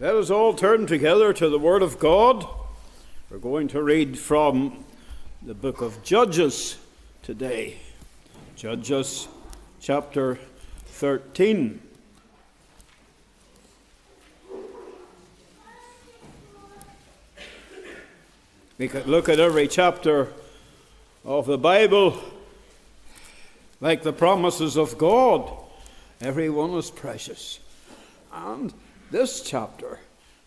Let us all turn together to the Word of God. We're going to read from the book of Judges today. Judges chapter 13. We could look at every chapter of the Bible like the promises of God. Every one is precious. And this chapter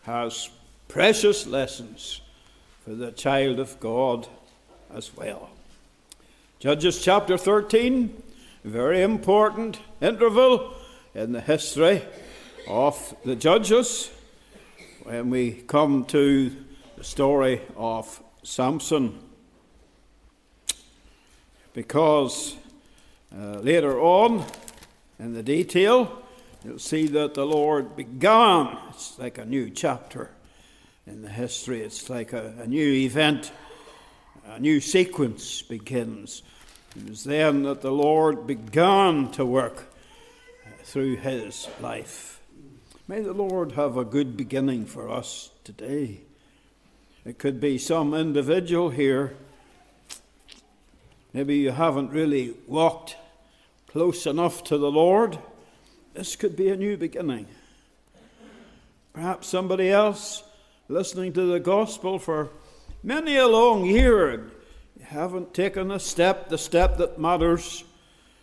has precious lessons for the child of God as well. Judges chapter 13, a very important interval in the history of the judges when we come to the story of Samson. Because uh, later on in the detail, you'll see that the Lord began. It's like a new chapter in the history, it's like a, a new event, a new sequence begins. It was then that the Lord began to work through his life. May the Lord have a good beginning for us today. It could be some individual here. Maybe you haven't really walked close enough to the Lord. This could be a new beginning. Perhaps somebody else listening to the gospel for many a long year haven't taken a step, the step that matters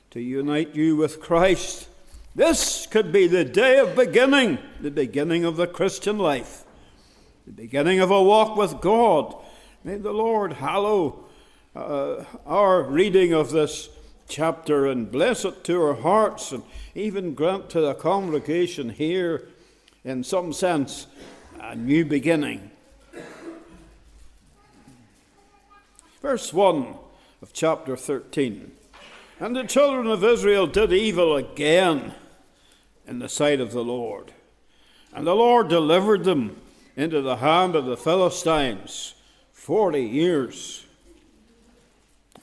to unite you with Christ. This could be the day of beginning, the beginning of the Christian life, the beginning of a walk with God. May the Lord hallow uh, our reading of this chapter and bless it to our hearts and even grant to the congregation here, in some sense, a new beginning. Verse 1 of chapter 13. And the children of Israel did evil again in the sight of the Lord. And the Lord delivered them into the hand of the Philistines forty years.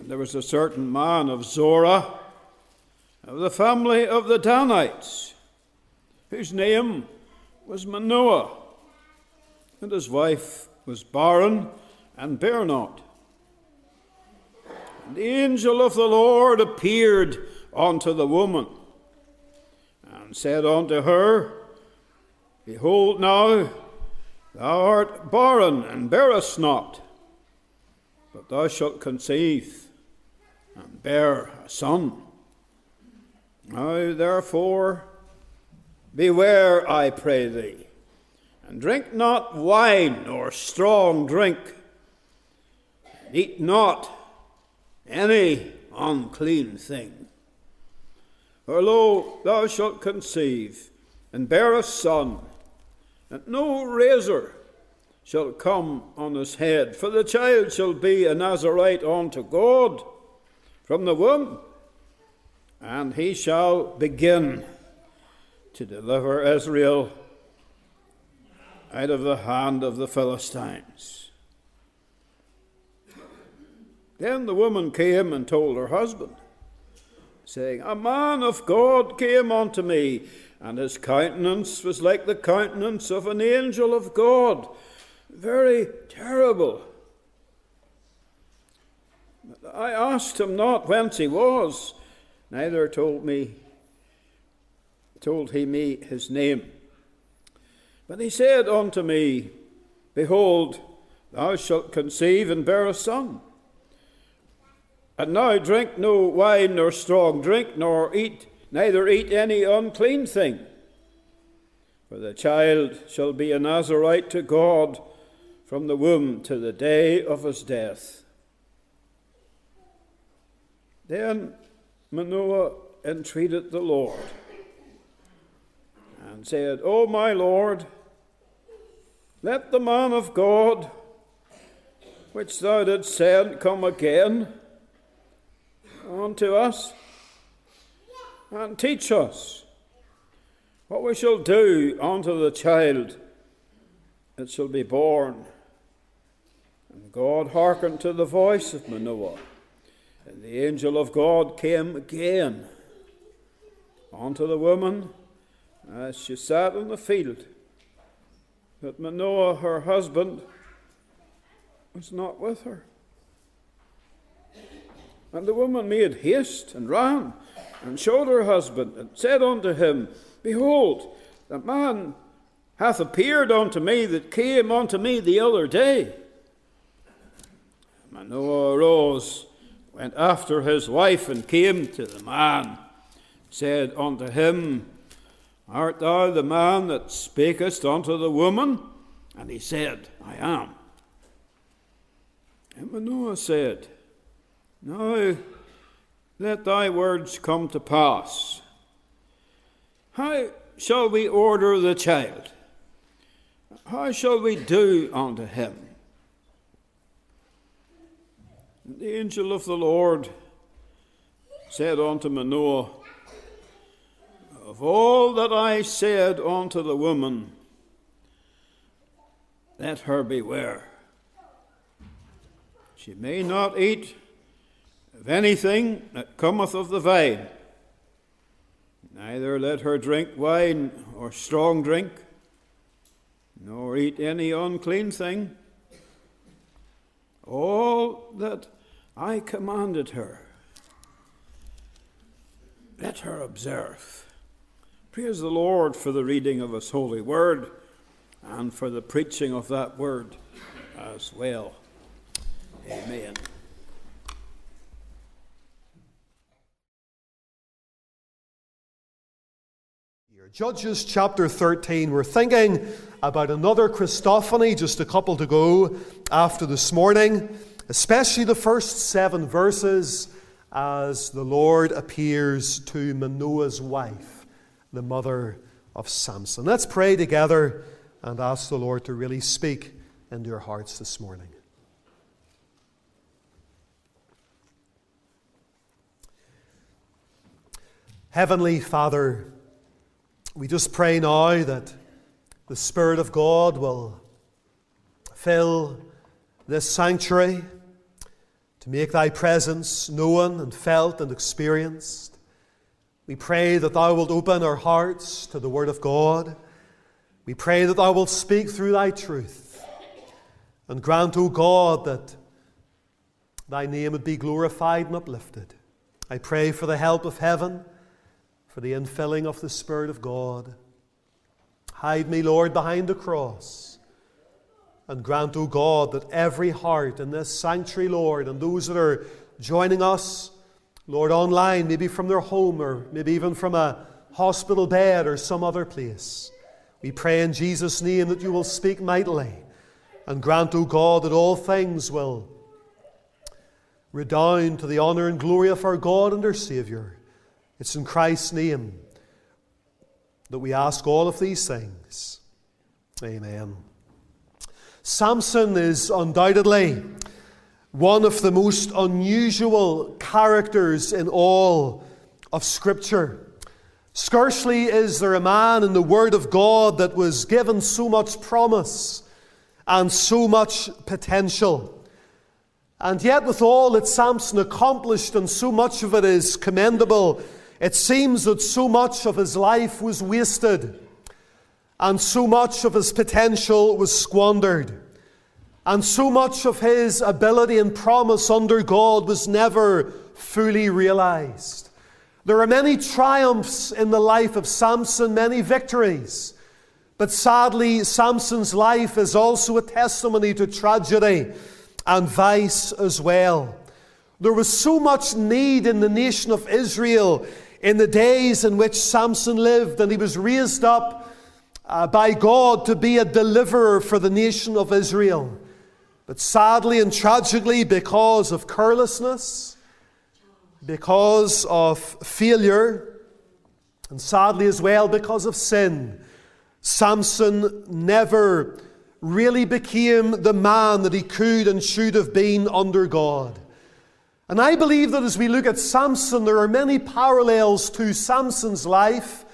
There was a certain man of Zorah, of the family of the Danites, whose name was Manoah, and his wife was barren and bare not. And the angel of the Lord appeared unto the woman, and said unto her, Behold, now thou art barren and bearest not, but thou shalt conceive bear a son. Now, therefore, beware, I pray thee, and drink not wine or strong drink, and eat not any unclean thing. For lo, thou shalt conceive and bear a son, and no razor shall come on his head, for the child shall be a Nazarite unto God from the womb, and he shall begin to deliver Israel out of the hand of the Philistines. Then the woman came and told her husband, saying, A man of God came unto me, and his countenance was like the countenance of an angel of God, very terrible I asked him not whence he was, neither told me told he me his name. But he said unto me, Behold, thou shalt conceive and bear a son. And now drink no wine nor strong drink, nor eat neither eat any unclean thing. For the child shall be a Nazarite to God from the womb to the day of his death. Then Manoah entreated the Lord and said, O my Lord, let the man of God which thou didst send come again unto us and teach us what we shall do unto the child that shall be born. And God hearkened to the voice of Manoah. And the angel of God came again unto the woman as she sat in the field. that Manoah, her husband, was not with her. And the woman made haste and ran and showed her husband and said unto him, Behold, the man hath appeared unto me that came unto me the other day. Manoah arose, went after his wife, and came to the man, said unto him, Art thou the man that spakest unto the woman? And he said, I am. And Manoah said, Now let thy words come to pass. How shall we order the child? How shall we do unto him? And the angel of the Lord said unto Manoah, Of all that I said unto the woman, let her beware. She may not eat of anything that cometh of the vine, neither let her drink wine or strong drink, nor eat any unclean thing. All that I commanded her, let her observe. Praise the Lord for the reading of His holy word and for the preaching of that word as well. Amen. Judges chapter 13. We're thinking about another Christophany just a couple to go after this morning, especially the first seven verses as the Lord appears to Manoah's wife, the mother of Samson. Let's pray together and ask the Lord to really speak into your hearts this morning. Heavenly Father, we just pray now that the Spirit of God will fill this sanctuary to make thy presence known and felt and experienced. We pray that thou wilt open our hearts to the Word of God we pray that thou wilt speak through thy truth and grant, O God, that thy name would be glorified and uplifted. I pray for the help of heaven, for the infilling of the Spirit of God. Hide me, Lord, behind the cross. And grant, O God, that every heart in this sanctuary, Lord, and those that are joining us, Lord, online, maybe from their home or maybe even from a hospital bed or some other place, we pray in Jesus' name that you will speak mightily and grant, O God, that all things will redound to the honor and glory of our God and our Saviour. It's in Christ's name that we ask all of these things. Amen. Samson is undoubtedly one of the most unusual characters in all of Scripture. Scarcely is there a man in the Word of God that was given so much promise and so much potential. And yet, with all that Samson accomplished, and so much of it is commendable, it seems that so much of his life was wasted, and so much of his potential was squandered, and so much of his ability and promise under God was never fully realized. There are many triumphs in the life of Samson, many victories. But sadly, Samson's life is also a testimony to tragedy and vice as well. There was so much need in the nation of Israel in the days in which Samson lived, and he was raised up uh, by God to be a deliverer for the nation of Israel. But sadly and tragically, because of carelessness, because of failure, and sadly as well because of sin, Samson never really became the man that he could and should have been under God. And I believe that as we look at Samson, there are many parallels to Samson's life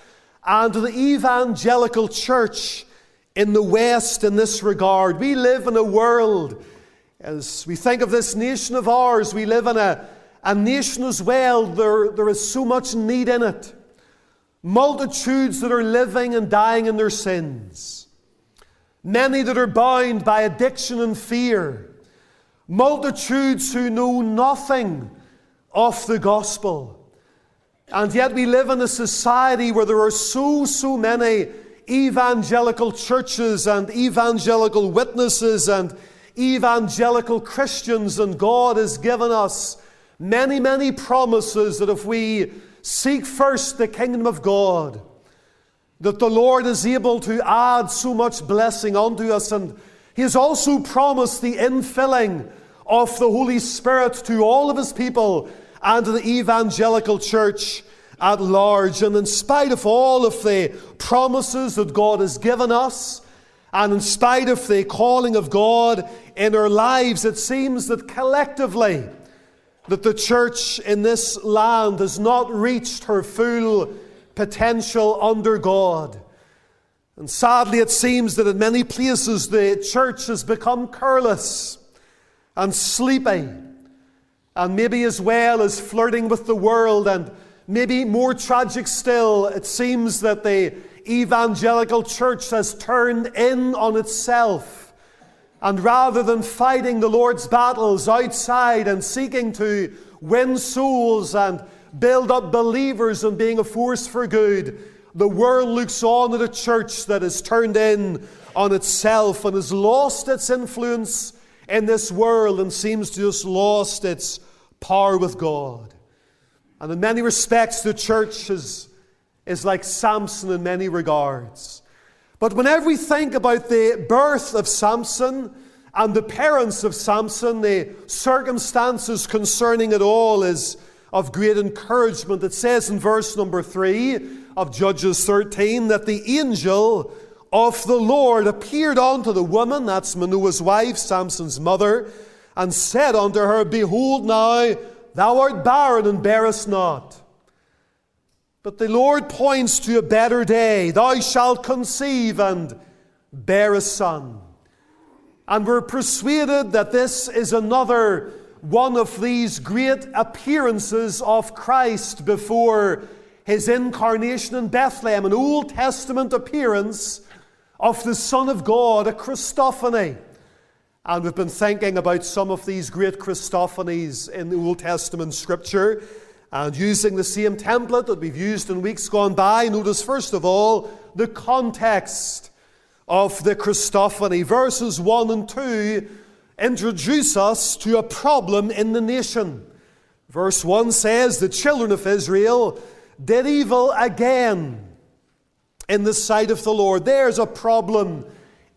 and the evangelical church in the West in this regard. We live in a world, as we think of this nation of ours, we live in a a nation as well, there, there is so much need in it. Multitudes that are living and dying in their sins. many that are bound by addiction and fear, multitudes who know nothing of the gospel. And yet we live in a society where there are so, so many evangelical churches and evangelical witnesses and evangelical Christians, and God has given us many, many promises that if we seek first the kingdom of God, that the Lord is able to add so much blessing unto us. And He has also promised the infilling of the Holy Spirit to all of His people and the evangelical church at large. And in spite of all of the promises that God has given us, and in spite of the calling of God in our lives, it seems that collectively, that the church in this land has not reached her full potential under God. And sadly, it seems that in many places the church has become careless and sleepy, and maybe as well as flirting with the world. And maybe more tragic still, it seems that the evangelical church has turned in on itself. And rather than fighting the Lord's battles outside and seeking to win souls and build up believers and being a force for good, the world looks on at a church that has turned in on itself and has lost its influence in this world and seems to just lost its power with God. And in many respects, the church is, is like Samson in many regards. But whenever we think about the birth of Samson and the parents of Samson, the circumstances concerning it all is of great encouragement. It says in verse number 3 of Judges 13 that the angel of the Lord appeared unto the woman, that's Manoah's wife, Samson's mother, and said unto her, Behold, now thou art barren and bearest not. But the Lord points to a better day. Thou shalt conceive and bear a son. And we're persuaded that this is another one of these great appearances of Christ before his incarnation in Bethlehem, an Old Testament appearance of the Son of God, a Christophany. And we've been thinking about some of these great Christophanies in the Old Testament scripture and using the same template that we've used in weeks gone by. Notice, first of all, the context of the Christophany. Verses 1 and 2 introduce us to a problem in the nation. Verse 1 says, The children of Israel did evil again in the sight of the Lord. There's a problem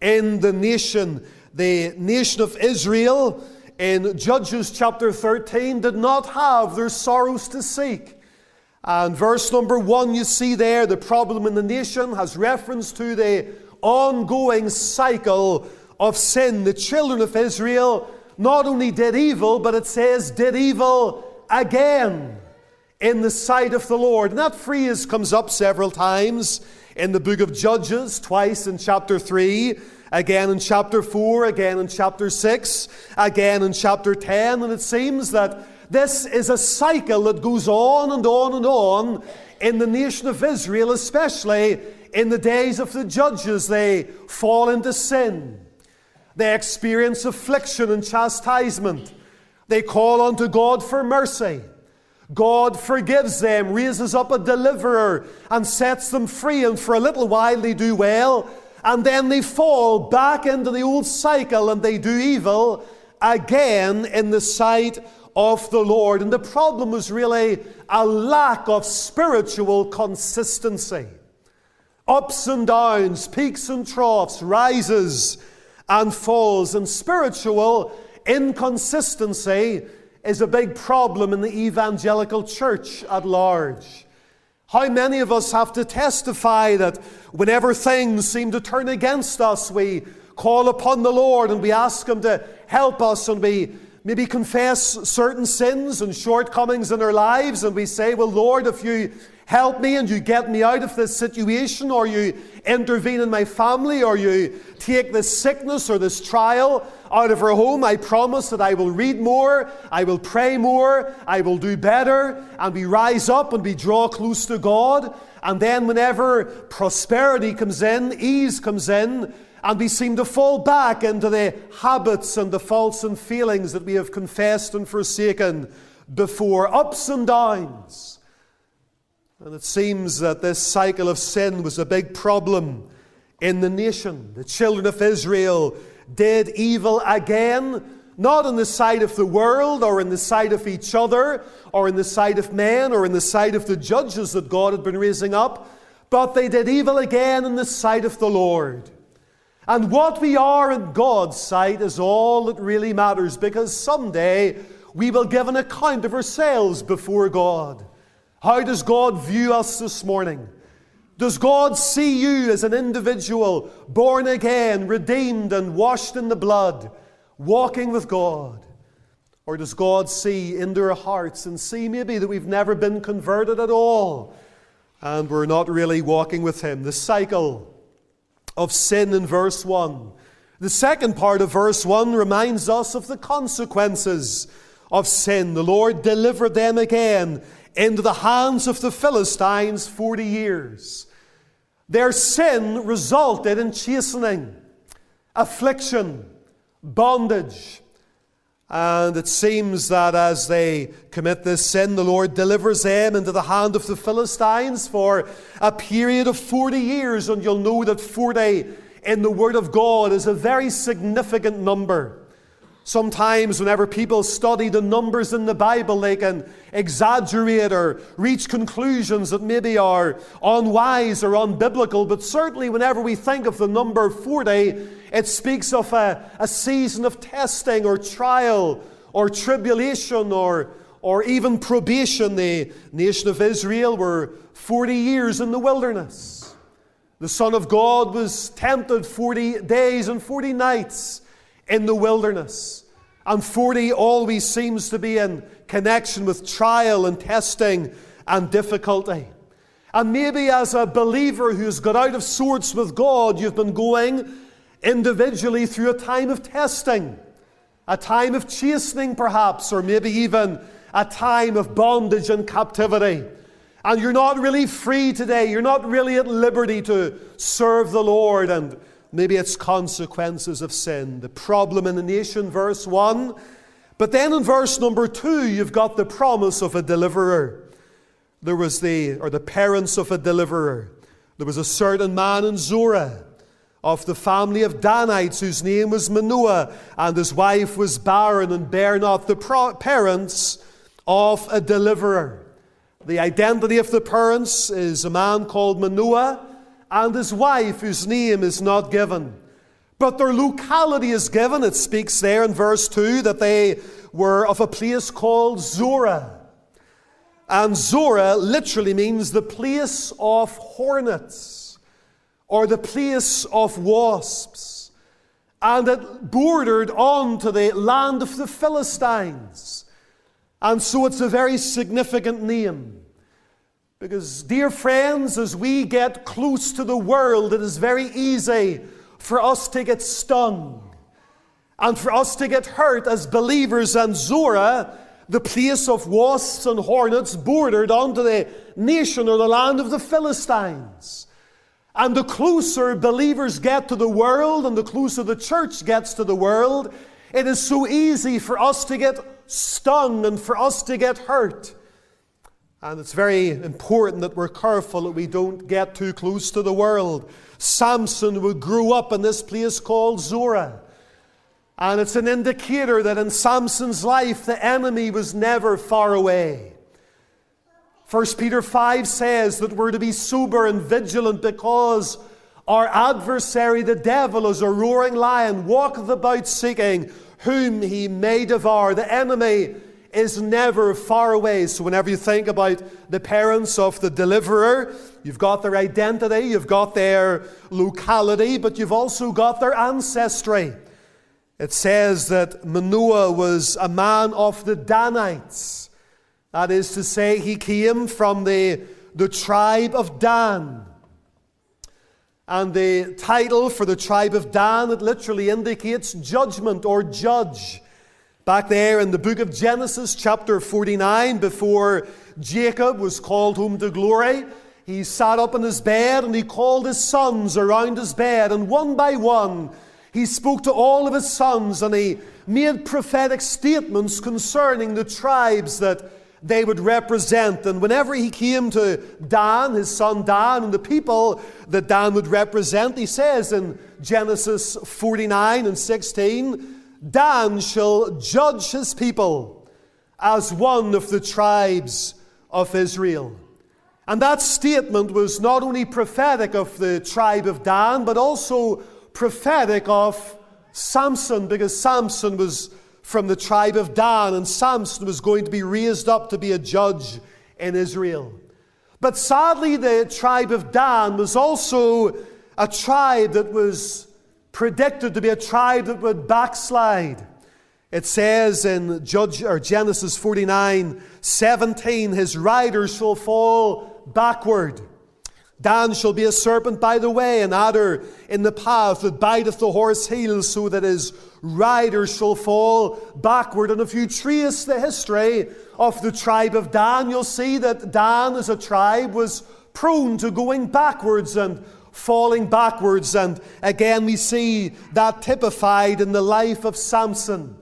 in the nation. The nation of Israel in Judges chapter 13 did not have their sorrows to seek. And verse number 1, you see there, the problem in the nation has reference to the ongoing cycle of sin. The children of Israel not only did evil, but it says did evil again in the sight of the Lord. And that phrase comes up several times in the book of Judges, twice in chapter 3, again in chapter 4, again in chapter 6, again in chapter 10. And it seems that this is a cycle that goes on and on and on in the nation of Israel, especially in the days of the judges. They fall into sin. They experience affliction and chastisement. They call unto God for mercy. God forgives them, raises up a deliverer, and sets them free. And for a little while they do well, and then they fall back into the old cycle and they do evil again in the sight of the Lord. And the problem was really a lack of spiritual consistency. Ups and downs, peaks and troughs, rises and falls. And spiritual inconsistency is a big problem in the evangelical church at large. How many of us have to testify that whenever things seem to turn against us, we call upon the Lord and we ask Him to help us and we maybe confess certain sins and shortcomings in our lives and we say, Well, Lord, if you help me and you get me out of this situation, or you intervene in my family, or you take this sickness or this trial out of her home, I promise that I will read more, I will pray more, I will do better, and we rise up and we draw close to God. And then, whenever prosperity comes in, ease comes in, And we seem to fall back into the habits and the faults and feelings that we have confessed and forsaken before, ups and downs. And it seems that this cycle of sin was a big problem in the nation. The children of Israel did evil again, not in the sight of the world or in the sight of each other or in the sight of man or in the sight of the judges that God had been raising up, but they did evil again in the sight of the Lord. And what we are in God's sight is all that really matters because someday we will give an account of ourselves before God. How does God view us this morning? Does God see you as an individual, born again, redeemed, and washed in the blood, walking with God? Or does God see into our hearts and see maybe that we've never been converted at all and we're not really walking with Him? The cycle of sin in verse 1. The second part of verse 1 reminds us of the consequences of sin. The Lord delivered them again into the hands of the Philistines 40 years. Their sin resulted in chastening, affliction, bondage. And it seems that as they commit this sin, the Lord delivers them into the hand of the Philistines for a period of 40 years. And you'll know that 40 in the Word of God is a very significant number. Sometimes, whenever people study the numbers in the Bible, they can exaggerate or reach conclusions that maybe are unwise or unbiblical. But certainly, whenever we think of the number 40, it speaks of a, a season of testing or trial or tribulation or, or even probation. The nation of Israel were 40 years in the wilderness. The Son of God was tempted 40 days and 40 nights in the wilderness. And 40 always seems to be in connection with trial and testing and difficulty. And maybe as a believer who's got out of sorts with God, you've been going individually through a time of testing, a time of chastening, perhaps, or maybe even a time of bondage and captivity. And you're not really free today. You're not really at liberty to serve the Lord. And maybe it's consequences of sin. The problem in the nation, verse 1. But then in verse number 2, you've got the promise of a deliverer. There was the, or the parents of a deliverer. There was a certain man in Zorah of the family of Danites whose name was Manoah, and his wife was barren and bare not the pro- parents of a deliverer. The identity of the parents is a man called Manoah and his wife, whose name is not given. But their locality is given. It speaks there in verse 2 that they were of a place called Zorah. And Zorah literally means the place of hornets or the place of wasps. And it bordered on to the land of the Philistines. And so it's a very significant name. Because, dear friends, as we get close to the world, it is very easy for us to get stung and for us to get hurt as believers. And Zorah, the place of wasps and hornets, bordered onto the nation or the land of the Philistines. And the closer believers get to the world and the closer the church gets to the world, it is so easy for us to get stung and for us to get hurt. And it's very important that we're careful that we don't get too close to the world. Samson would grow up in this place called Zorah. And it's an indicator that in Samson's life, the enemy was never far away. 1 Peter 5 says that we're to be sober and vigilant because our adversary, the devil, is a roaring lion, walketh about seeking whom he may devour. The enemy is never far away. So, whenever you think about the parents of the deliverer, you've got their identity, you've got their locality, but you've also got their ancestry. It says that Manoah was a man of the Danites. That is to say, he came from the, the tribe of Dan. And the title for the tribe of Dan, it literally indicates judgment or judge. Back there in the book of Genesis, chapter 49, before Jacob was called home to glory, he sat up in his bed and he called his sons around his bed, and one by one, he spoke to all of his sons and he made prophetic statements concerning the tribes that they would represent. And whenever he came to Dan, his son Dan, and the people that Dan would represent, he says in Genesis 49 and 16, Dan shall judge his people as one of the tribes of Israel. And that statement was not only prophetic of the tribe of Dan, but also prophetic of Samson, because Samson was from the tribe of Dan, and Samson was going to be raised up to be a judge in Israel. But sadly, the tribe of Dan was also a tribe that was predicted to be a tribe that would backslide. It says in Judge, or Genesis 49 17, his riders shall fall backward. Dan shall be a serpent by the way, an adder in the path that biteth the horse heels, so that his riders shall fall backward. And if you trace the history of the tribe of Dan, you'll see that Dan as a tribe was prone to going backwards and falling backwards. And again, we see that typified in the life of Samson,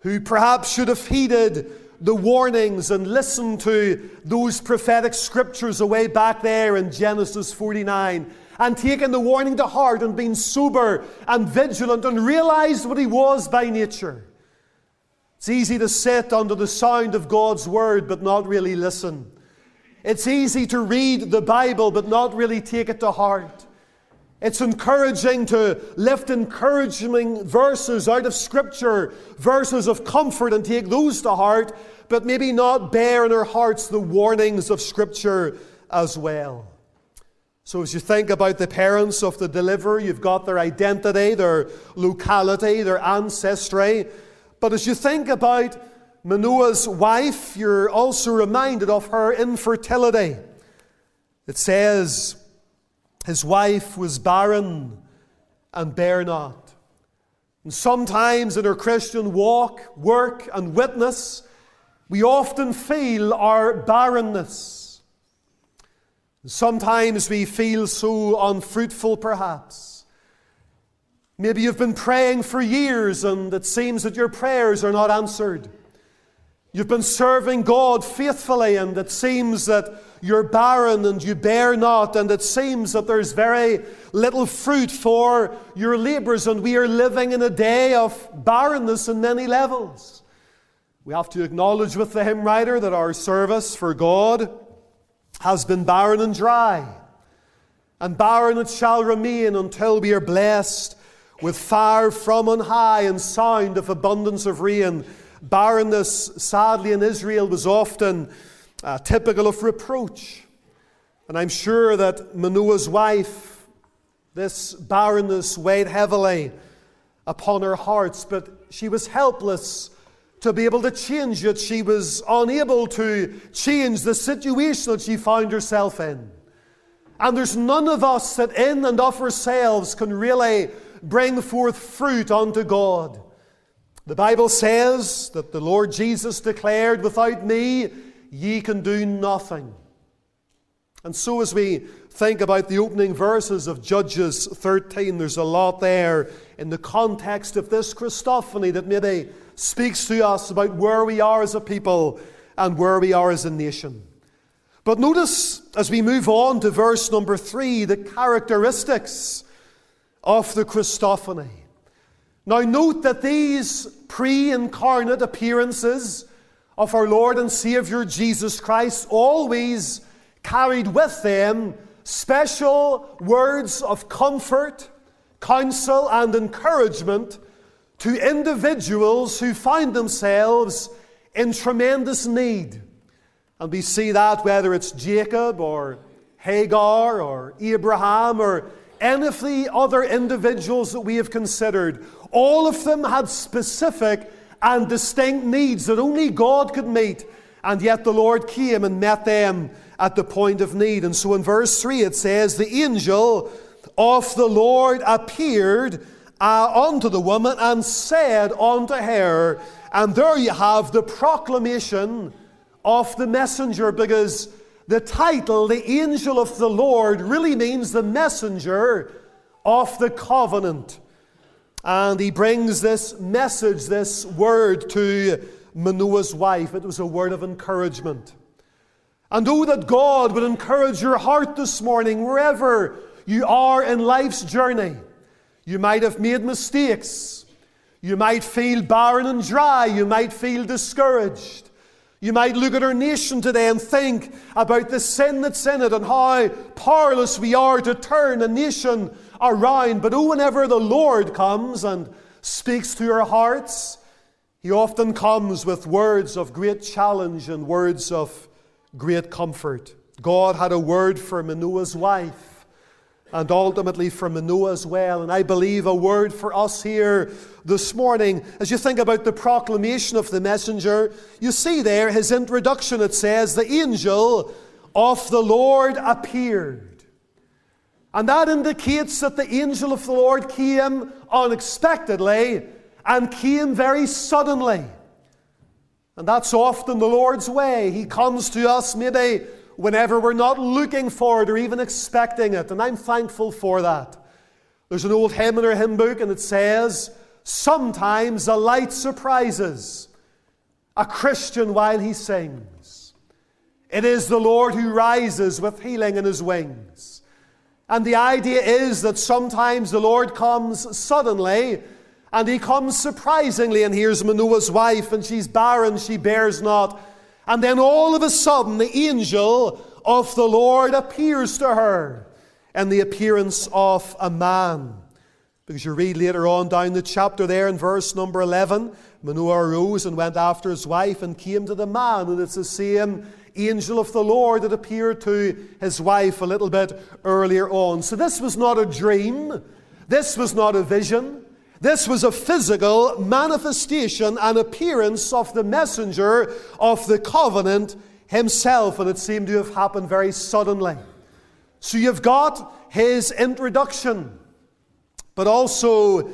who perhaps should have heeded the warnings and listened to those prophetic scriptures away back there in Genesis 49 and taken the warning to heart and been sober and vigilant and realized what he was by nature. It's easy to sit under the sound of God's word but not really listen. It's easy to read the Bible but not really take it to heart. It's encouraging to lift encouraging verses out of Scripture, verses of comfort, and take those to heart, but maybe not bear in our hearts the warnings of Scripture as well. So, as you think about the parents of the deliverer, you've got their identity, their locality, their ancestry. But as you think about Manoah's wife, you're also reminded of her infertility. It says, his wife was barren and bare not. And sometimes in our Christian walk, work, and witness, we often feel our barrenness. Sometimes we feel so unfruitful, perhaps. Maybe you've been praying for years and it seems that your prayers are not answered. You've been serving God faithfully and it seems that you're barren and you bear not, and it seems that there's very little fruit for your labours, and we are living in a day of barrenness in many levels. We have to acknowledge with the hymn writer that our service for God has been barren and dry, and barren it shall remain until we are blessed with fire from on high and sound of abundance of rain. Barrenness, sadly, in Israel was often uh, typical of reproach. And I'm sure that Manoah's wife, this barrenness weighed heavily upon her hearts, but she was helpless to be able to change it. She was unable to change the situation that she found herself in. And there's none of us that in and of ourselves can really bring forth fruit unto God. The Bible says that the Lord Jesus declared, Without me, ye can do nothing. And so, as we think about the opening verses of Judges 13, there's a lot there in the context of this Christophany that maybe speaks to us about where we are as a people and where we are as a nation. But notice as we move on to verse number three, the characteristics of the Christophany. Now, note that these pre incarnate appearances of our Lord and Savior Jesus Christ always carried with them special words of comfort, counsel, and encouragement to individuals who find themselves in tremendous need. And we see that whether it's Jacob or Hagar or Abraham or any of the other individuals that we have considered, all of them had specific and distinct needs that only God could meet. And yet the Lord came and met them at the point of need. And so in verse 3 it says, The angel of the Lord appeared uh, unto the woman and said unto her, and there you have the proclamation of the messenger, because the title, the angel of the Lord, really means the messenger of the covenant. And he brings this message, this word to Manoah's wife. It was a word of encouragement. And oh, that God would encourage your heart this morning, wherever you are in life's journey. You might have made mistakes. You might feel barren and dry. You might feel discouraged. You might look at our nation today and think about the sin that's in it and how powerless we are to turn a nation around. But oh, whenever the Lord comes and speaks to our hearts, He often comes with words of great challenge and words of great comfort. God had a word for Manoah's wife and ultimately for Manoah as well. And I believe a word for us here this morning. As you think about the proclamation of the messenger, you see there his introduction. It says, The angel of the Lord appeared. And that indicates that the angel of the Lord came unexpectedly and came very suddenly. And that's often the Lord's way. He comes to us maybe whenever we're not looking for it or even expecting it. And I'm thankful for that. There's an old hymn in our hymn book, and it says, Sometimes a light surprises a Christian while he sings. It is the Lord who rises with healing in his wings. And the idea is that sometimes the Lord comes suddenly and he comes surprisingly, and here's Manoah's wife, and she's barren, she bears not. And then all of a sudden, the angel of the Lord appears to her in the appearance of a man. Because you read later on down the chapter there in verse number 11, Manoah arose and went after his wife and came to the man. And it's the same angel of the Lord that appeared to his wife a little bit earlier on. So this was not a dream, this was not a vision. This was a physical manifestation and appearance of the messenger of the covenant himself, and it seemed to have happened very suddenly. So you've got his introduction, but also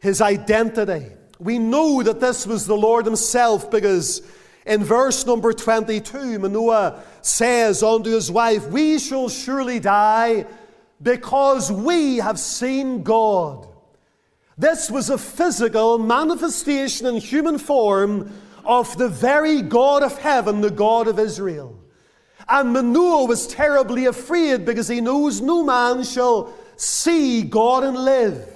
his identity. We know that this was the Lord himself because in verse number 22, Manoah says unto his wife, We shall surely die because we have seen God. This was a physical manifestation in human form of the very God of heaven, the God of Israel. And Manoah was terribly afraid because he knows no man shall see God and live.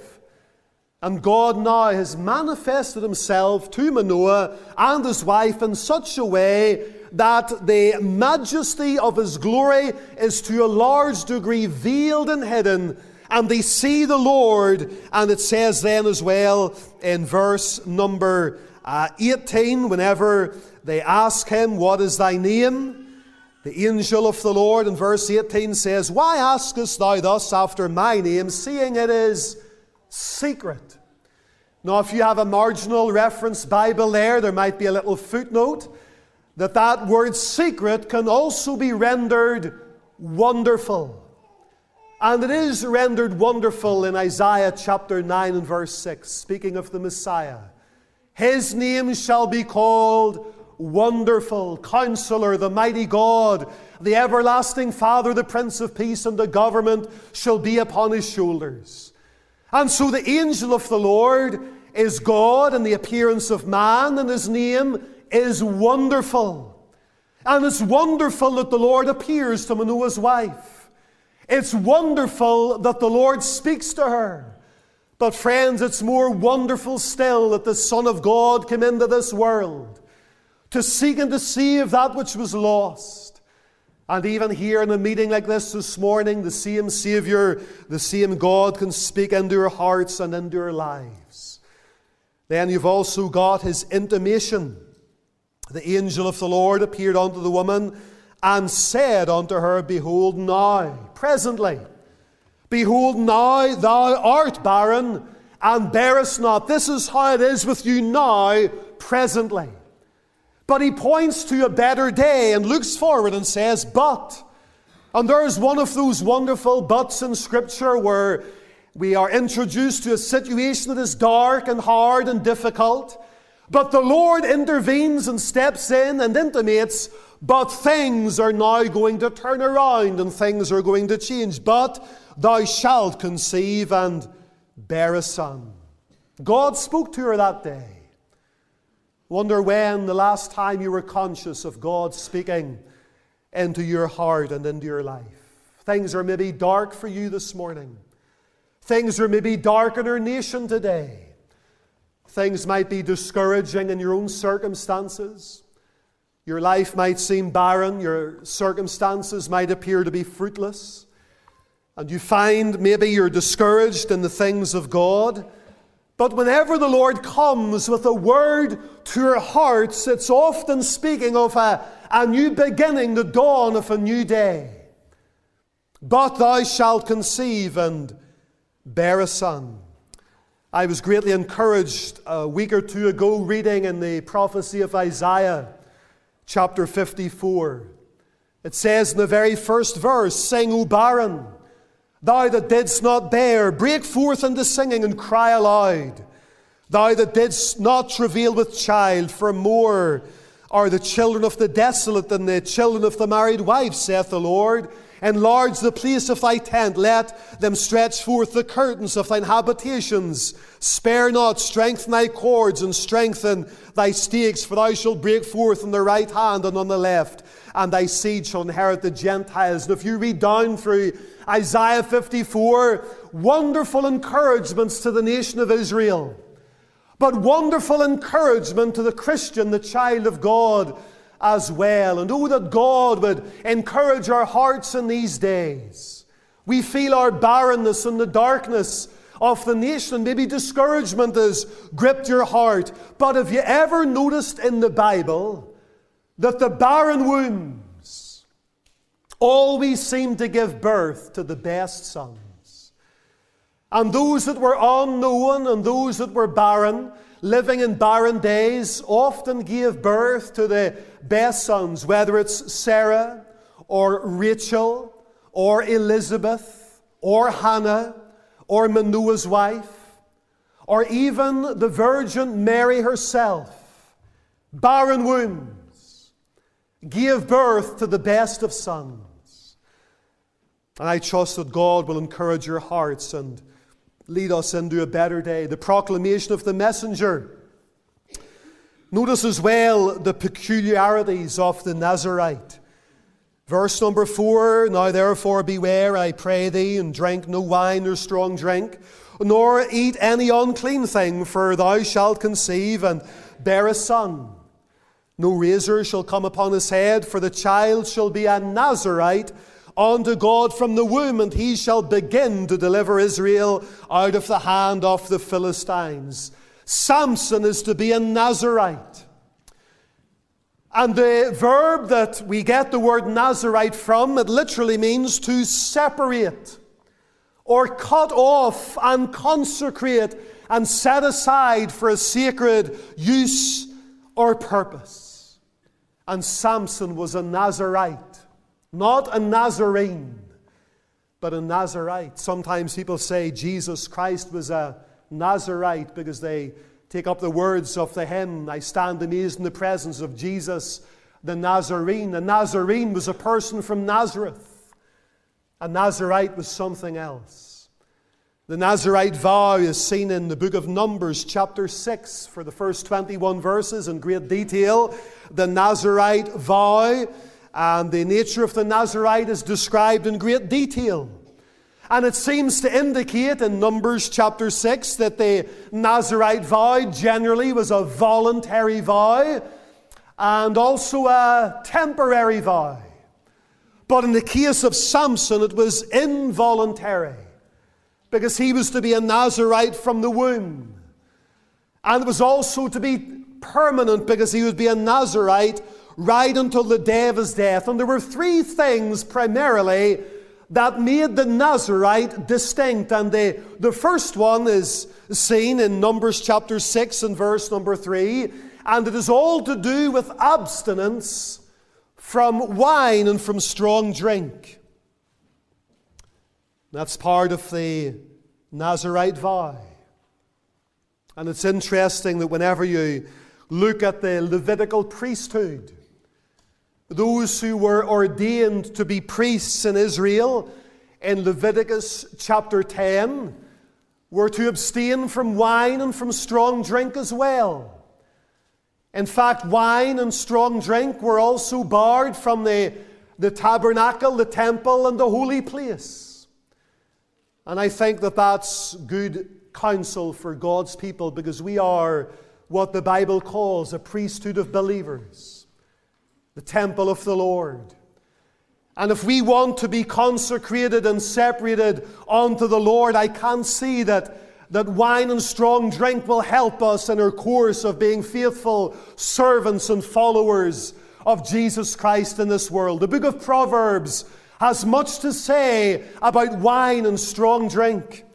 And God now has manifested himself to Manoah and his wife in such a way that the majesty of his glory is to a large degree veiled and hidden and they see the Lord. And it says then as well in verse number uh, 18, whenever they ask him, What is thy name? The angel of the Lord in verse 18 says, Why askest thou thus after my name, seeing it is secret? Now, if you have a marginal reference Bible there, there might be a little footnote that that word secret can also be rendered wonderful. And it is rendered wonderful in Isaiah chapter 9 and verse 6, speaking of the Messiah. His name shall be called Wonderful, Counselor, the Mighty God, the Everlasting Father, the Prince of Peace, and the government shall be upon his shoulders. And so the angel of the Lord is God in the appearance of man, and his name is Wonderful. And it's wonderful that the Lord appears to Manoah's wife. It's wonderful that the Lord speaks to her. But, friends, it's more wonderful still that the Son of God came into this world to seek and to save that which was lost. And even here in a meeting like this this morning, the same Savior, the same God can speak into our hearts and into our lives. Then you've also got his intimation. The angel of the Lord appeared unto the woman and said unto her, Behold now, presently, behold now thou art barren and bearest not. This is how it is with you now, presently. But he points to a better day and looks forward and says, But. And there's one of those wonderful buts in Scripture where we are introduced to a situation that is dark and hard and difficult. But the Lord intervenes and steps in and intimates But things are now going to turn around and things are going to change. But thou shalt conceive and bear a son. God spoke to her that day. Wonder when the last time you were conscious of God speaking into your heart and into your life. Things are maybe dark for you this morning. Things are maybe dark in our nation today. Things might be discouraging in your own circumstances. Your life might seem barren. Your circumstances might appear to be fruitless. And you find maybe you're discouraged in the things of God. But whenever the Lord comes with a word to our hearts, it's often speaking of a, a new beginning, the dawn of a new day. But thou shalt conceive and bear a son. I was greatly encouraged a week or two ago reading in the prophecy of Isaiah, chapter 54. It says in the very first verse, Sing, O barren, thou that didst not bear, break forth into singing and cry aloud. Thou that didst not travail with child, for more are the children of the desolate than the children of the married wife, saith the Lord. Enlarge the place of thy tent. Let them stretch forth the curtains of thine habitations. Spare not, strengthen thy cords and strengthen thy stakes, for thou shalt break forth on the right hand and on the left, and thy seed shall inherit the Gentiles. And if you read down through Isaiah 54, wonderful encouragements to the nation of Israel, but wonderful encouragement to the Christian, the child of God as well. And oh, that God would encourage our hearts in these days. We feel our barrenness and the darkness of the nation. Maybe discouragement has gripped your heart. But have you ever noticed in the Bible that the barren wombs always seem to give birth to the best sons? And those that were unknown and those that were barren, living in barren days, often gave birth to the best sons, whether it's Sarah or Rachel or Elizabeth or Hannah or Manoah's wife or even the Virgin Mary herself. Barren wombs gave birth to the best of sons. And I trust that God will encourage your hearts and lead us into a better day. The proclamation of the messenger Notice as well the peculiarities of the Nazarite. Verse number four Now therefore beware, I pray thee, and drink no wine or strong drink, nor eat any unclean thing, for thou shalt conceive and bear a son. No razor shall come upon his head, for the child shall be a Nazarite unto God from the womb, and he shall begin to deliver Israel out of the hand of the Philistines. Samson is to be a Nazarite. And the verb that we get the word Nazarite from, it literally means to separate or cut off and consecrate and set aside for a sacred use or purpose. And Samson was a Nazarite, not a Nazarene, but a Nazarite. Sometimes people say Jesus Christ was a Nazarite because they take up the words of the hymn, I stand amazed in the presence of Jesus, the Nazarene. A Nazarene was a person from Nazareth, a Nazarite was something else. The Nazarite vow is seen in the book of Numbers, chapter 6, for the first 21 verses in great detail. The Nazarite vow and the nature of the Nazarite is described in great detail. And it seems to indicate in Numbers chapter 6 that the Nazarite vow generally was a voluntary vow and also a temporary vow. But in the case of Samson, it was involuntary because he was to be a Nazarite from the womb. And it was also to be permanent because he would be a Nazarite right until the day of his death. And there were three things primarily that made the Nazarite distinct. And the, the first one is seen in Numbers chapter 6 and verse number 3. And it is all to do with abstinence from wine and from strong drink. That's part of the Nazarite vow. And it's interesting that whenever you look at the Levitical priesthood, those who were ordained to be priests in Israel in Leviticus chapter 10 were to abstain from wine and from strong drink as well. In fact, wine and strong drink were also barred from the, the tabernacle, the temple, and the holy place. And I think that that's good counsel for God's people because we are what the Bible calls a priesthood of believers, the temple of the Lord. And if we want to be consecrated and separated unto the Lord, I can't see that, that wine and strong drink will help us in our course of being faithful servants and followers of Jesus Christ in this world. The book of Proverbs has much to say about wine and strong drink.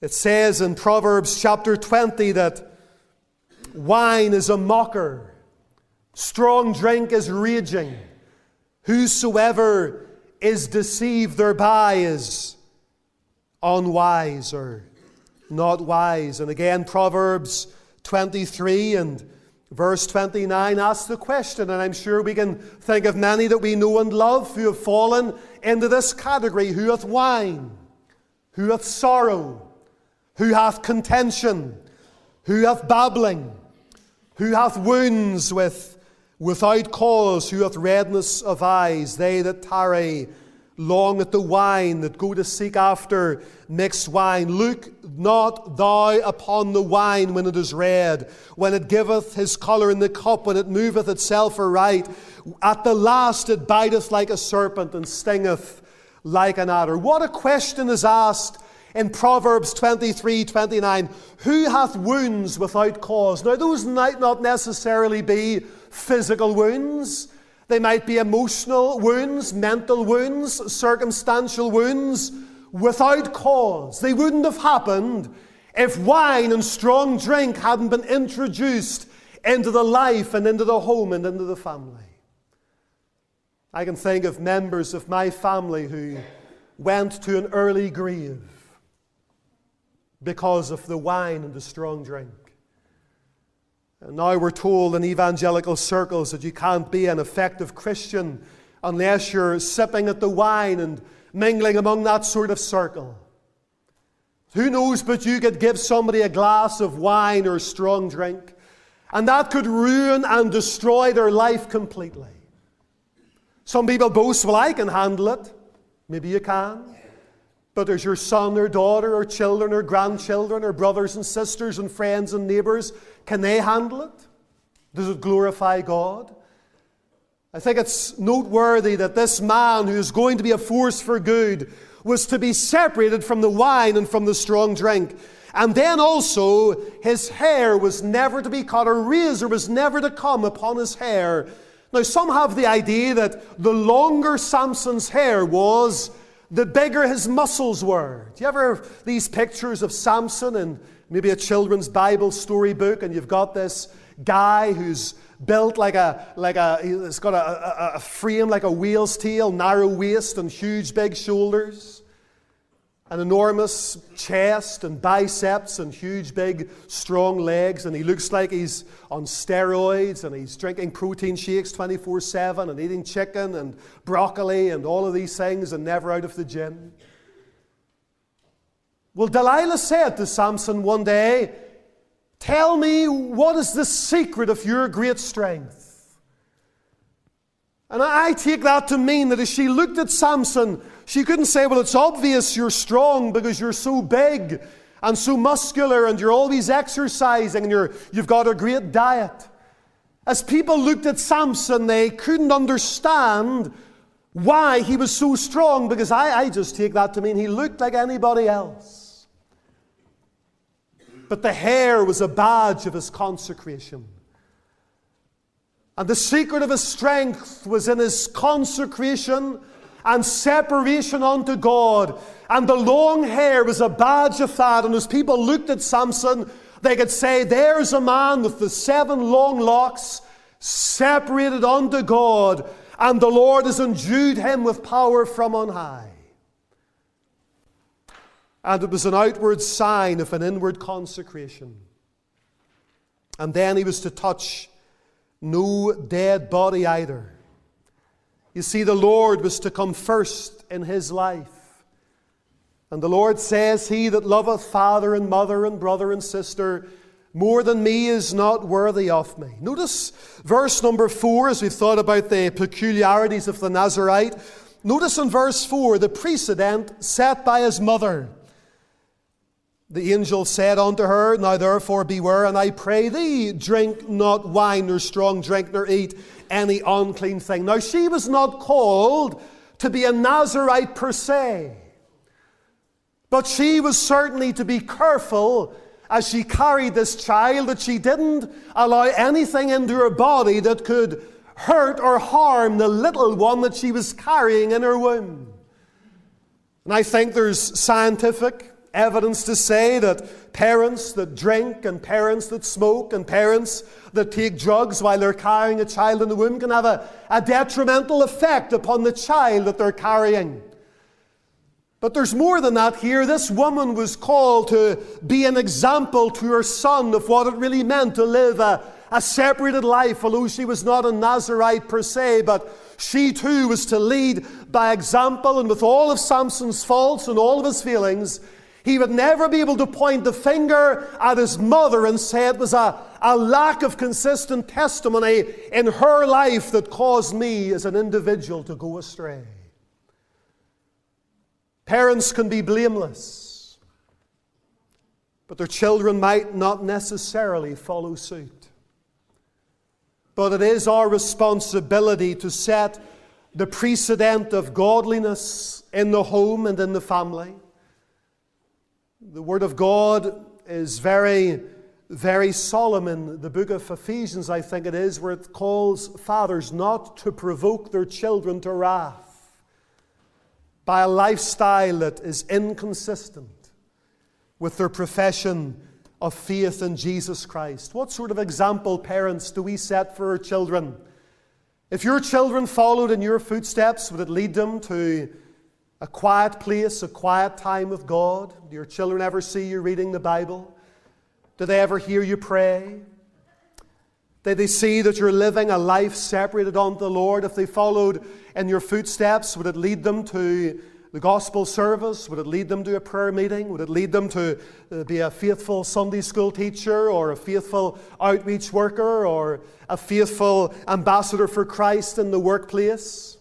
It says in Proverbs chapter 20 that wine is a mocker, strong drink is raging. Whosoever is deceived thereby is unwise or not wise. And again, Proverbs 23 and verse 29 asks the question, and I'm sure we can think of many that we know and love who have fallen into this category who hath wine, who hath sorrow, who hath contention, who hath babbling, who hath wounds with without cause, who hath redness of eyes, they that tarry long at the wine, that go to seek after mixed wine. Look not thou upon the wine when it is red, when it giveth his colour in the cup, when it moveth itself aright. At the last it biteth like a serpent and stingeth like an adder. What a question is asked in Proverbs 23 29. Who hath wounds without cause? Now, those might not necessarily be physical wounds, they might be emotional wounds, mental wounds, circumstantial wounds without cause. They wouldn't have happened if wine and strong drink hadn't been introduced into the life and into the home and into the family. I can think of members of my family who went to an early grave because of the wine and the strong drink. And now we're told in evangelical circles that you can't be an effective Christian unless you're sipping at the wine and mingling among that sort of circle. Who knows but you could give somebody a glass of wine or strong drink, and that could ruin and destroy their life completely. Some people boast, well, I can handle it. Maybe you can. But there's your son or daughter or children or grandchildren or brothers and sisters and friends and neighbors. Can they handle it? Does it glorify God? I think it's noteworthy that this man who is going to be a force for good was to be separated from the wine and from the strong drink. And then also, his hair was never to be cut, a razor was never to come upon his hair. Now, some have the idea that the longer Samson's hair was, the bigger his muscles were. Do you ever these pictures of Samson in maybe a children's Bible storybook, and you've got this guy who's built like a, like a, he's got a, a, a frame like a whale's tail, narrow waist, and huge big shoulders an enormous chest and biceps and huge, big, strong legs, and he looks like he's on steroids and he's drinking protein shakes 24 7 and eating chicken and broccoli and all of these things and never out of the gym. Well, Delilah said to Samson one day, Tell me what is the secret of your great strength? And I take that to mean that as she looked at Samson, she couldn't say, Well, it's obvious you're strong because you're so big and so muscular and you're always exercising and you're, you've got a great diet. As people looked at Samson, they couldn't understand why he was so strong because I, I just take that to mean he looked like anybody else. But the hair was a badge of his consecration. And the secret of his strength was in his consecration and separation unto God. And the long hair was a badge of that. And as people looked at Samson, they could say, There's a man with the seven long locks separated unto God, and the Lord has endued him with power from on high. And it was an outward sign of an inward consecration. And then he was to touch no dead body either. You see, the Lord was to come first in his life. And the Lord says, He that loveth father and mother and brother and sister more than me is not worthy of me. Notice verse number four as we've thought about the peculiarities of the Nazarite. Notice in verse four the precedent set by his mother. The angel said unto her, Now therefore beware, and I pray thee, drink not wine nor strong drink, nor eat any unclean thing. Now she was not called to be a Nazarite per se, but she was certainly to be careful as she carried this child that she didn't allow anything into her body that could hurt or harm the little one that she was carrying in her womb. And I think there's scientific evidence to say that parents that drink and parents that smoke and parents that take drugs while they're carrying a child in the womb can have a, a detrimental effect upon the child that they're carrying. But there's more than that here. This woman was called to be an example to her son of what it really meant to live a, a separated life, although she was not a Nazarite per se, but she too was to lead by example. And with all of Samson's faults and all of his feelings, he would never be able to point the finger at his mother and say it was a, a lack of consistent testimony in her life that caused me as an individual to go astray. Parents can be blameless, but their children might not necessarily follow suit. But it is our responsibility to set the precedent of godliness in the home and in the family. The Word of God is very, very solemn in the book of Ephesians, I think it is, where it calls fathers not to provoke their children to wrath by a lifestyle that is inconsistent with their profession of faith in Jesus Christ. What sort of example, parents, do we set for our children? If your children followed in your footsteps, would it lead them to a quiet place, a quiet time with God? Do your children ever see you reading the Bible? Do they ever hear you pray? Did they see that you're living a life separated unto the Lord? If they followed in your footsteps, would it lead them to the gospel service? Would it lead them to a prayer meeting? Would it lead them to uh, be a faithful Sunday school teacher or a faithful outreach worker or a faithful ambassador for Christ in the workplace?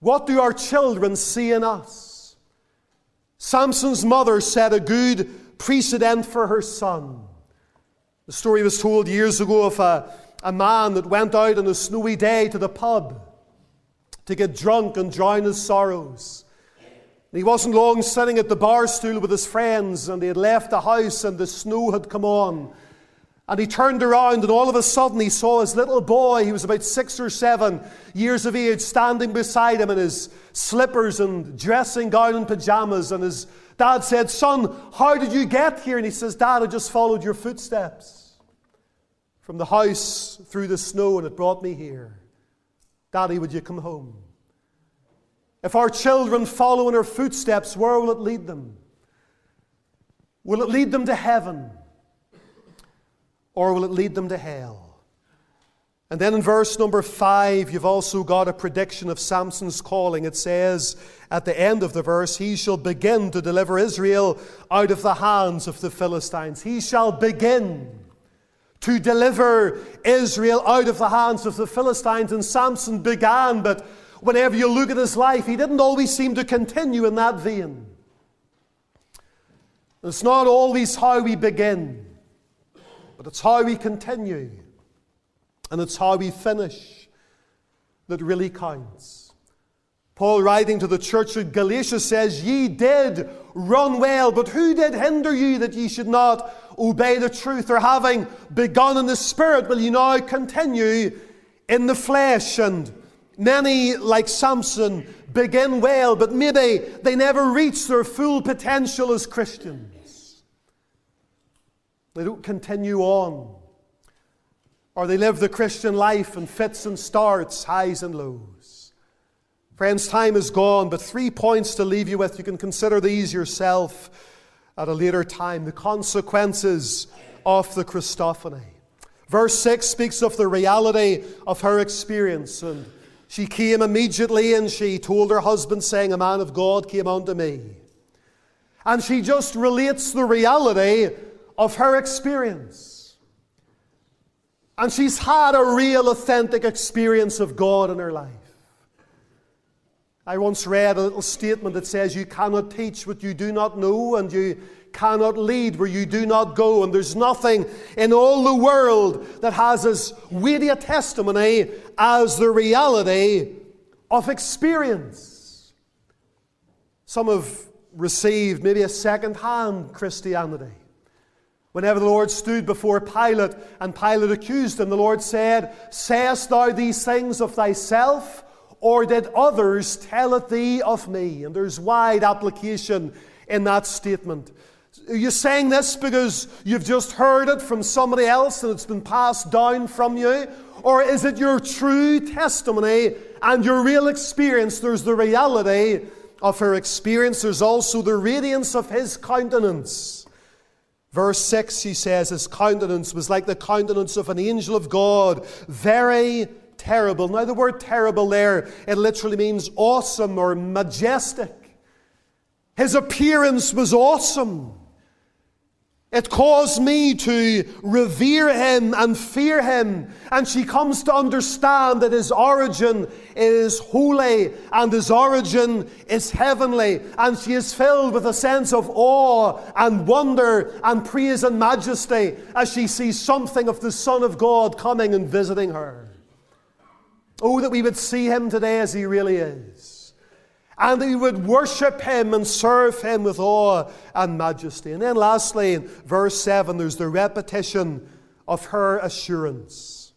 What do our children see in us? Samson's mother set a good precedent for her son. The story was told years ago of a, a man that went out on a snowy day to the pub to get drunk and drown his sorrows. He wasn't long sitting at the bar stool with his friends, and they had left the house, and the snow had come on. And he turned around, and all of a sudden he saw his little boy, he was about six or seven years of age, standing beside him in his slippers and dressing gown and pajamas. And his dad said, Son, how did you get here? And he says, Dad, I just followed your footsteps from the house through the snow and it brought me here. Daddy, would you come home? If our children follow in our footsteps, where will it lead them? Will it lead them to heaven? Or will it lead them to hell? And then in verse number five, you've also got a prediction of Samson's calling. It says at the end of the verse, He shall begin to deliver Israel out of the hands of the Philistines. He shall begin to deliver Israel out of the hands of the Philistines. And Samson began, but whenever you look at his life, he didn't always seem to continue in that vein. It's not always how we begin, but it's how we continue. And it's how we finish that really counts. Paul, writing to the church of Galatia, says, Ye did run well, but who did hinder you that ye should not obey the truth? Or having begun in the Spirit, will ye now continue in the flesh? And many, like Samson, begin well, but maybe they never reach their full potential as Christians. They don't continue on. Or they live the Christian life in fits and starts, highs and lows. Friends, time is gone, but three points to leave you with. You can consider these yourself at a later time. The consequences of the Christophany. Verse 6 speaks of the reality of her experience, and She came immediately and she told her husband, saying, A man of God came unto me. And she just relates the reality of her experience. And she's had a real, authentic experience of God in her life. I once read a little statement that says, You cannot teach what you do not know, and you cannot lead where you do not go. And there's nothing in all the world that has as weighty a testimony as the reality of experience. Some have received maybe a second hand Christianity. Whenever the Lord stood before Pilate and Pilate accused him, the Lord said, Sayest thou these things of thyself, or did others tell it thee of me? And there's wide application in that statement. Are you saying this because you've just heard it from somebody else and it's been passed down from you? Or is it your true testimony and your real experience? There's the reality of her experience, there's also the radiance of his countenance. Verse 6, he says, His countenance was like the countenance of an angel of God, very terrible. Now, the word terrible there, it literally means awesome or majestic. His appearance was awesome. It caused me to revere him and fear him. And she comes to understand that his origin is holy and his origin is heavenly. And she is filled with a sense of awe and wonder and praise and majesty as she sees something of the Son of God coming and visiting her. Oh, that we would see him today as he really is and he would worship him and serve him with awe and majesty. And then, lastly, in verse 7, there's the repetition of her assurance.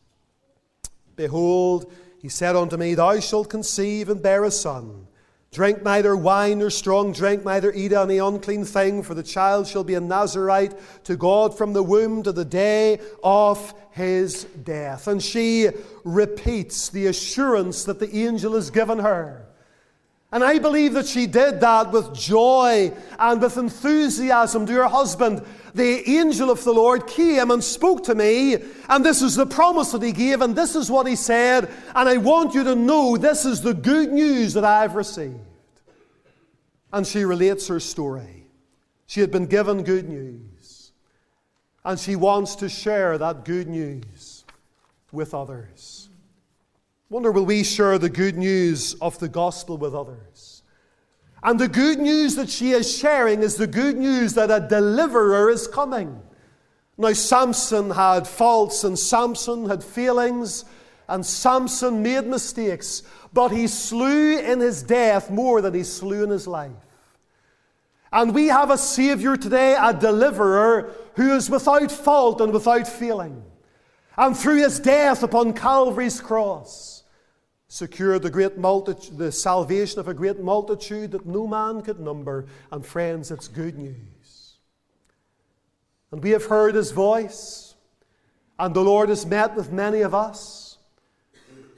Behold, he said unto me, Thou shalt conceive and bear a son. Drink neither wine nor strong drink, neither eat any unclean thing, for the child shall be a Nazarite to God from the womb to the day of his death. And she repeats the assurance that the angel has given her. And I believe that she did that with joy and with enthusiasm to her husband. The angel of the Lord came and spoke to me, and this is the promise that he gave, and this is what he said. And I want you to know this is the good news that I've received. And she relates her story. She had been given good news, and she wants to share that good news with others wonder will we share the good news of the gospel with others? And the good news that she is sharing is the good news that a deliverer is coming. Now, Samson had faults and Samson had feelings and Samson made mistakes, but he slew in his death more than he slew in his life. And we have a Savior today, a deliverer, who is without fault and without feeling. And through his death upon Calvary's cross, secured the great multitude, the salvation of a great multitude that no man could number. And friends, it's good news. And we have heard his voice, and the Lord has met with many of us,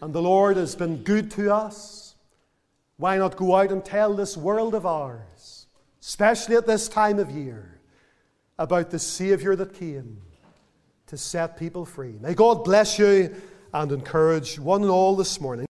and the Lord has been good to us. Why not go out and tell this world of ours, especially at this time of year, about the Savior that came to set people free? May God bless you and encourage one and all this morning.